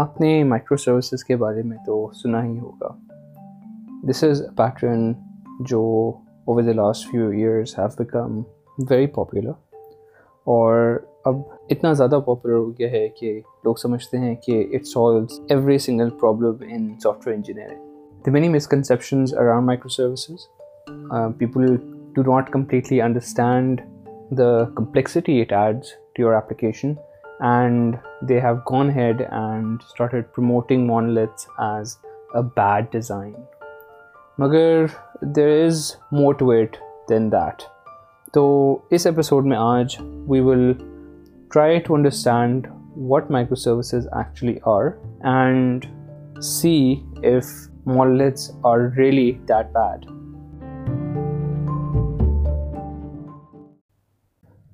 آپ نے microservices کے بارے میں تو سنا ہی ہوگا دس از اے پیٹرن جو over the last few years have become very popular اور اب اتنا زیادہ پاپولر ہو گیا ہے کہ لوگ سمجھتے ہیں کہ it solves every single problem in software engineering the many misconceptions around microservices people do not completely understand the complexity it adds to your application have gone head and promoting promoting as a bad design مگر there is motivate then that تو اس episode میں آج we will try to understand what microservices actually are and see if monoliths are really that bad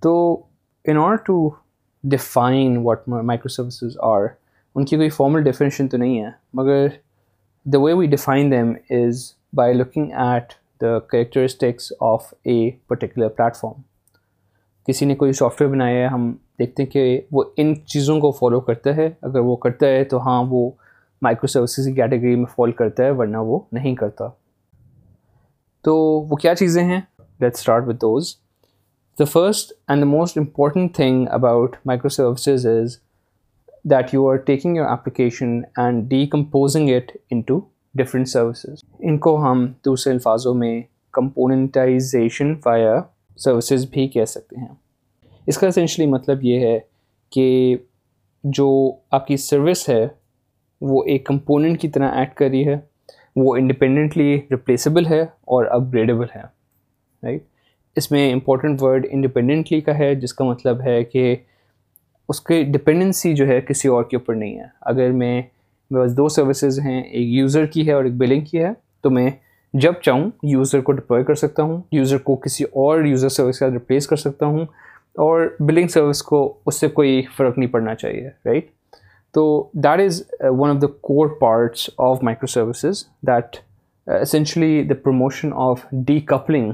تو in order to define what microservices are ان کی کوئی formal definition تو نہیں ہے مگر the way we define them is by looking at the characteristics of a particular platform کسی نے کوئی سافٹ ویئر بنایا ہے ہم دیکھتے ہیں کہ وہ ان چیزوں کو فالو کرتا ہے اگر وہ کرتا ہے تو ہاں وہ مائکرو سروسز کی کیٹیگری میں فال کرتا ہے ورنہ وہ نہیں کرتا تو وہ کیا چیزیں ہیں let start with those the first and the most important thing about microservices is that you are taking your application and decomposing it into different services services ان کو ہم دوسرے الفاظوں میں کمپوننٹائزیشن فایر سروسز بھی کہہ سکتے ہیں اس کا اسینشلی مطلب یہ ہے کہ جو آپ کی سروس ہے وہ ایک کمپوننٹ کی طرح ایڈ کر رہی ہے وہ انڈیپینڈنٹلی ریپلیسیبل ہے اور اپ گریڈیبل ہے رائٹ right? اس میں امپورٹنٹ ورڈ انڈیپینڈنٹلی کا ہے جس کا مطلب ہے کہ اس کے ڈپینڈنسی جو ہے کسی اور کے اوپر نہیں ہے اگر میں میرے پاس دو سروسز ہیں ایک یوزر کی ہے اور ایک بلنگ کی ہے تو میں جب چاہوں یوزر کو ڈپلوائے کر سکتا ہوں یوزر کو کسی اور یوزر سروس کے ساتھ ریپلیس کر سکتا ہوں اور بلنگ سروس کو اس سے کوئی فرق نہیں پڑنا چاہیے رائٹ تو that is one of the core parts of microservices that essentially the promotion of decoupling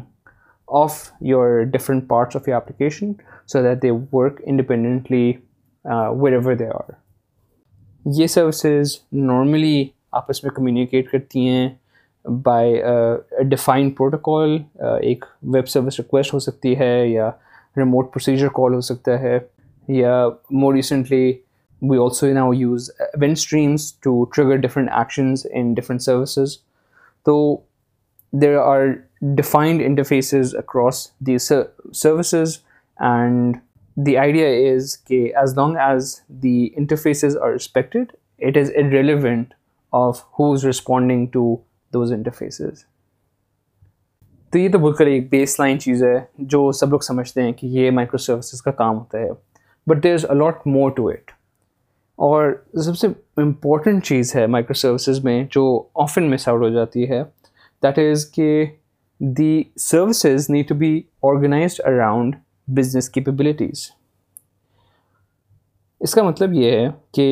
of your different parts of your application so that they work independently wherever they are یہ services normally آپس میں communicate کرتی ہیں by define protocol ایک web service request ہو سکتی ہے یا ریموٹ پروسیجر کال ہو سکتا ہے یا more recently we also now use event streams to trigger different actions in different services تو there are across these ser services and the idea is that as long as the interfaces are respected it is irrelevant of who's responding to those interfaces تو یہ تو ایک base line چیز ہے جو سب لوگ سمجھتے ہیں کہ یہ مائکرو سروسز کا کام ہوتا ہے but there is a lot more to it اور سب سے امپورٹنٹ چیز ہے مائکرو سروسز میں جو آفن مس آؤٹ ہو جاتی ہے دیٹ از کہ the services need to be organized around business capabilities اس کا مطلب یہ ہے کہ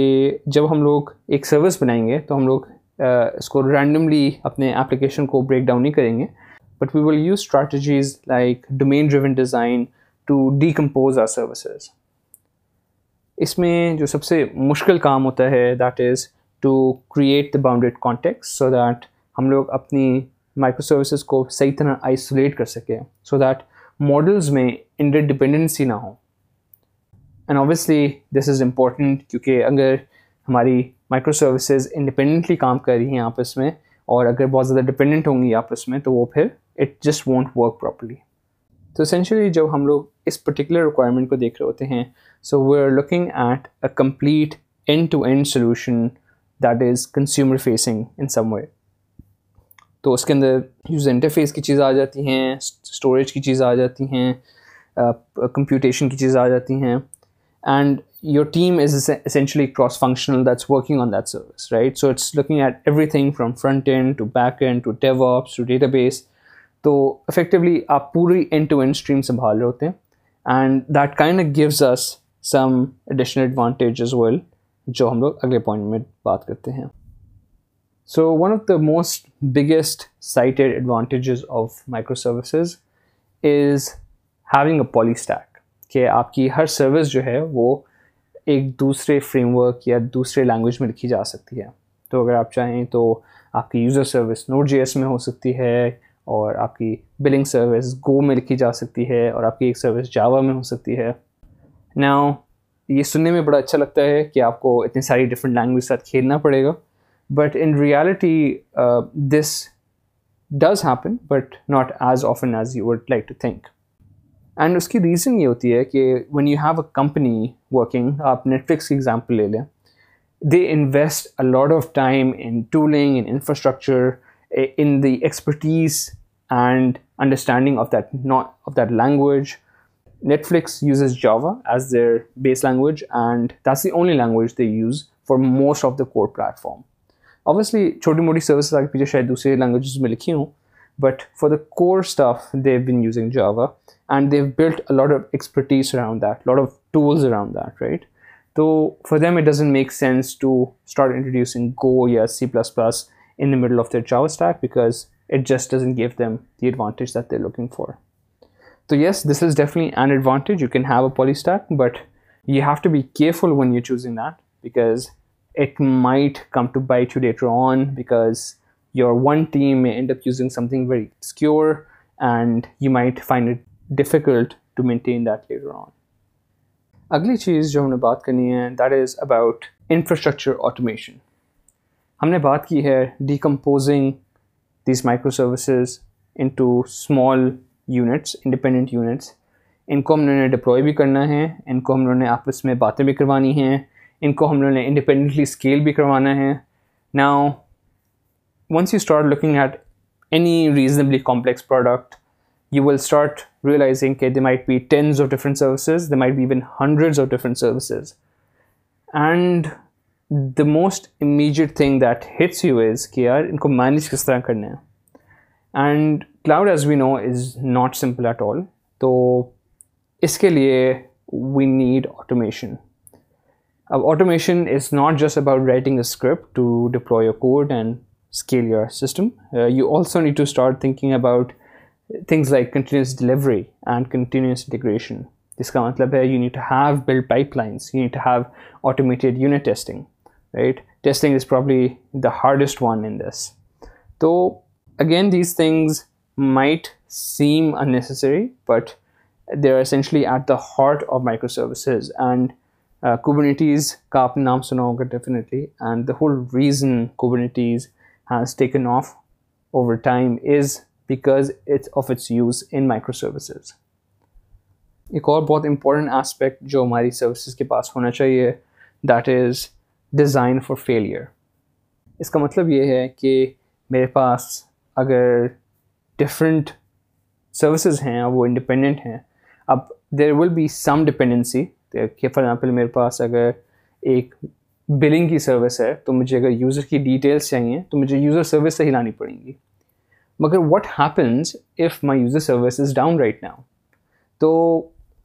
جب ہم لوگ ایک سروس بنائیں گے تو ہم لوگ اس کو رینڈملی اپنے اپلیکیشن کو بریک ڈاؤن نہیں کریں گے but we will use strategies like domain driven design to decompose our services اس میں جو سب سے مشکل کام ہوتا ہے that is to create the bounded context so that ہم لوگ اپنی مائکرو سروسز کو صحیح طرح آئسولیٹ کر سکے سو دیٹ ماڈلز میں انڈر ڈپینڈنسی نہ ہو and obviously this is important کیونکہ اگر ہماری مائکرو سروسز انڈیپینڈنٹلی کام کر رہی ہیں آپس میں اور اگر بہت زیادہ ڈپینڈنٹ ہوں گی آپس میں تو وہ پھر it just won't work properly تو اسینشلی جب ہم لوگ اس پرٹیکولر ریکوائرمنٹ کو دیکھ رہے ہوتے ہیں so we are looking at a complete end to end solution that is consumer facing in some way تو اس کے اندر یوز انٹرفیس کی چیزیں آ جاتی ہیں اسٹوریج کی چیزیں آ جاتی ہیں کمپیوٹیشن کی چیزیں آ جاتی ہیں and your team is essentially cross functional that's working on that service right so it's looking at everything from front end to back end to due to database تو effectively آپ پوری end to end stream سنبھال رہے ہوتے ہیں and that kind gives us some additional advantages well جو ہم لوگ اگلے پوائنٹ میں بات کرتے ہیں So one of the most biggest cited advantages of microservices is having a poly stack کہ آپ کی ہر سروس جو ہے وہ ایک دوسرے فریم ورک یا دوسرے لینگویج میں لکھی جا سکتی ہے تو اگر آپ چاہیں تو آپ کی user service note J S میں ہو سکتی ہے اور آپ کی بلنگ سروس گو میں لکھی جا سکتی ہے اور آپ کی ایک سروس جاوا میں ہو سکتی ہے نا یہ سننے میں بڑا اچھا لگتا ہے کہ آپ کو اتنی ساری ڈفرینٹ لینگویج ساتھ کھیلنا پڑے گا but in reality this does happen but not as often as you would like to think and اس کی ریزن یہ ہوتی ہے کہ when you have a company working آپ نیٹفلکس کی ایگزامپل لے لیں they invest a lot of time in tooling in infrastructure in the expertise and understanding of that of that language Netflix uses Java as their base language and the only language they use for most of the core platform obviously چھوٹی موٹی services آگے پیچھے شاید دوسرے languages میں لکھی ہوں but for the core stuff they been using Java and they built lot of expertise around that lot of tools around that right تو for them it doesn't make sense to start introducing Go یا C plus plus in the middle of their Java stack because it just doesn't give them the advantage that they looking for تو yes this is definitely an advantage you can have a poly stack but you have to be careful when you choosing that because it might come to bite you later on because your one team may end up using something very obscure and you might find it difficult to maintain that later on اگلی چیز جو ہم نے بات کرنی ہے that is about infrastructure automation ہم نے بات کی ہے decomposing these microservices into small units independent units ان کو ہم نے ڈپلوائے بھی کرنا ہے ان کو ہم نے آپس میں باتیں بھی کروانی ہیں ان کو ہم لوگوں نے انڈیپینڈنٹلی اسکیل بھی کروانا ہے now once you start looking at any reasonably complex product you will start realizing کہ they might be tens of different services they might be even hundreds of different services and the most immediate thing that hits you is کہ یار ان کو manage کس طرح کرنا ہے and cloud as we know is not simple at all تو اس کے لیے وی نیڈ آٹومیشن اب automation is not just about writing a script to deploy your code and scale your system you also need to start thinking about things like continuous delivery and continuous integration جس کا مطلب ہے you need to have build pipelines you need to have automated unit testing right testing is probably the hardest one in this تو again these things might seem unnecessary but they are essentially at the heart of microservices and Kubernetes کا آپ نے نام سنا ہوگا definitely and the whole reason Kubernetes has taken off over time is because it's of it's use in microservices ایک اور بہت important aspect جو ہماری سروسز کے پاس ہونا چاہیے that is design for failure اس کا مطلب یہ ہے کہ میرے پاس اگر ڈفرینٹ سروسز ہیں وہ انڈیپینڈنٹ ہیں اب there will be some dependency کہ فار ایگزامپل میرے پاس اگر ایک بلنگ کی سروس ہے تو مجھے اگر یوزر کی ڈیٹیلس چاہیے تو مجھے یوزر سروس سے ہی لانی پڑیں گی مگر what happens if my user service is down right now تو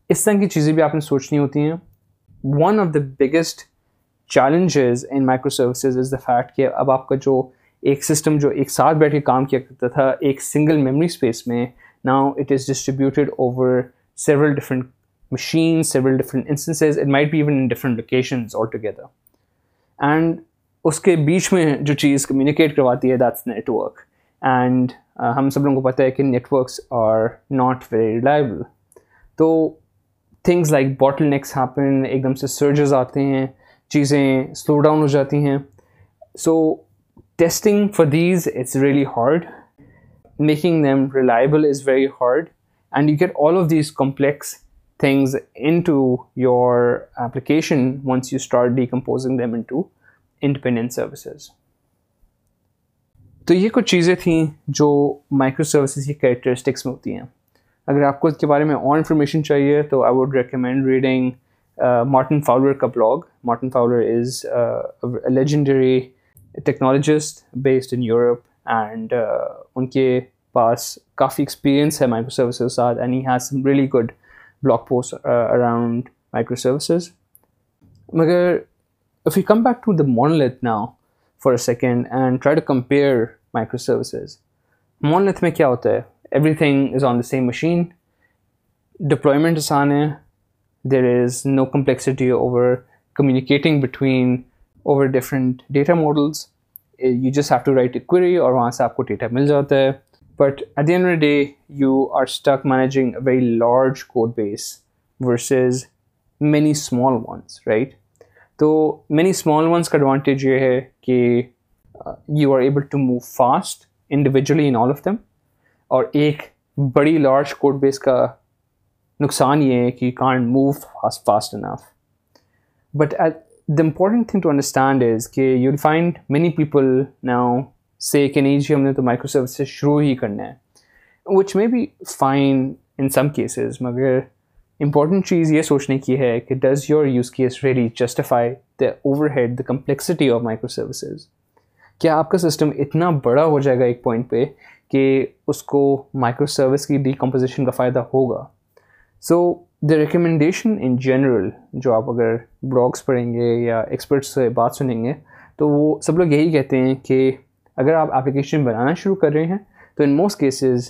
اس طرح کی چیزیں بھی آپ نے سوچنی ہوتی ہیں one of the biggest challenges in microservices is the fact کہ اب آپ کا جو ایک سسٹم جو ایک ساتھ بیٹھ کے کام کیا کرتا تھا ایک سنگل میموری اسپیس میں now it is distributed over several different machines, several different instances. It might be even in different locations altogether. And اس کے بیچ میں جو چیز کمیونیکیٹ کرواتی ہے دیٹس نیٹ ورک اینڈ ہم سب لوگوں کو پتہ ہے کہ networks are not very reliable تو things like bottlenecks happen ایک دم سے سرجز آتے ہیں چیزیں سلو ڈاؤن ہو جاتی ہیں so testing for these it's really hard making them reliable is very hard and you get all of these complex things into your application once you start decomposing them into independent services تو یہ کچھ چیزیں تھیں جو microservices کی characteristics میں ہوتی ہیں اگر آپ کو اس کے بارے میں اور انفارمیشن چاہیے تو I would recommend reading Martin Fowler کا blog Martin Fowler is legendary technologist based in Europe and ان کے پاس کافی ایکسپیرئنس ہے مائکرو سروسز ساتھ and he has some really good blog post around microservices مگر if you come back to the monolith now for a second and try to compare microservices monolith میں کیا ہوتا ہے everything is on the same machine deployment آسان ہے there is no complexity over communicating between over different data models you just have to write a query اور وہاں سے آپ کو ڈیٹا مل جاتا ہے but at the you are stuck managing a very large code base versus many small ones right تو many small ones کا ایڈوانٹیج یہ ہے کہ you are able to move fast individually in all of them اور ایک بڑی large code بیس کا نقصان یہ ہے کہ کار move fast fast enough but the important thing to understand is کہ you find many people now say کہ نہیں جی ہم نے تو مائکرو سروسز شروع ہی کرنا ہے which may be fine in some cases مگر امپورٹنٹ چیز یہ سوچنے کی ہے کہ does your use case really justify the overhead the complexity of microservices کیا آپ کا سسٹم اتنا بڑا ہو جائے گا ایک پوائنٹ پہ کہ اس کو مائکرو سروس کی ڈیکمپوزیشن کا فائدہ ہوگا so the recommendation in general جو آپ اگر بلاگس پڑھیں گے یا ایکسپرٹس سے بات سنیں گے تو وہ سب لوگ یہی کہتے ہیں کہ اگر آپ اپلیکیشن بنانا شروع کر رہے ہیں تو in most cases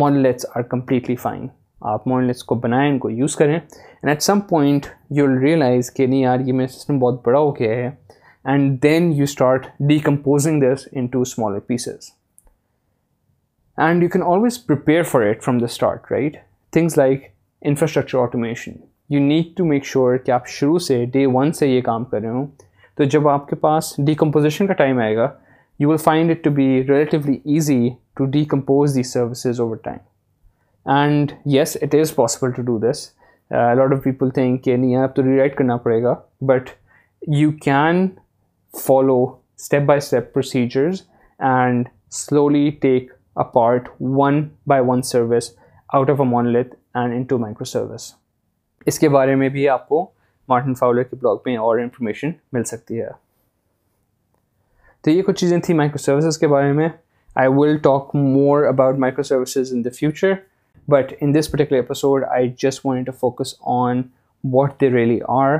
monoliths are completely fine آپ مونلیٹس کو بنائیں ان کو یوز کریں and at some point you will realise کہ نہیں یار یہ میرا سسٹم بہت بڑا ہو گیا ہے and then you start decomposing this into smaller pieces and you can always prepare for it from the start right things like infrastructure automation you need to make sure کہ آپ شروع سے day one سے یہ کام کر رہے ہوں تو جب آپ کے پاس ڈیکمپوزیشن کا ٹائم آئے گا you will find it to be relatively easy to decompose the services over time and yes it is possible to do this lot of people think کہ نیو ایپ تو ری رائٹ کرنا پڑے گا but you can follow step by step procedures and slowly take a part one by one service out of a monolith and into microservice اس کے بارے میں بھی آپ کو مارٹن فاولر کے بلاگ میں اور انفارمیشن مل سکتی ہے تو یہ کچھ چیزیں تھیں مائکرو سروسز کے بارے میں I will talk more about microservices in the future but in this particular episode I just want to focus on what they really are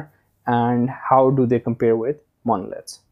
and how do they compare with مونلٹس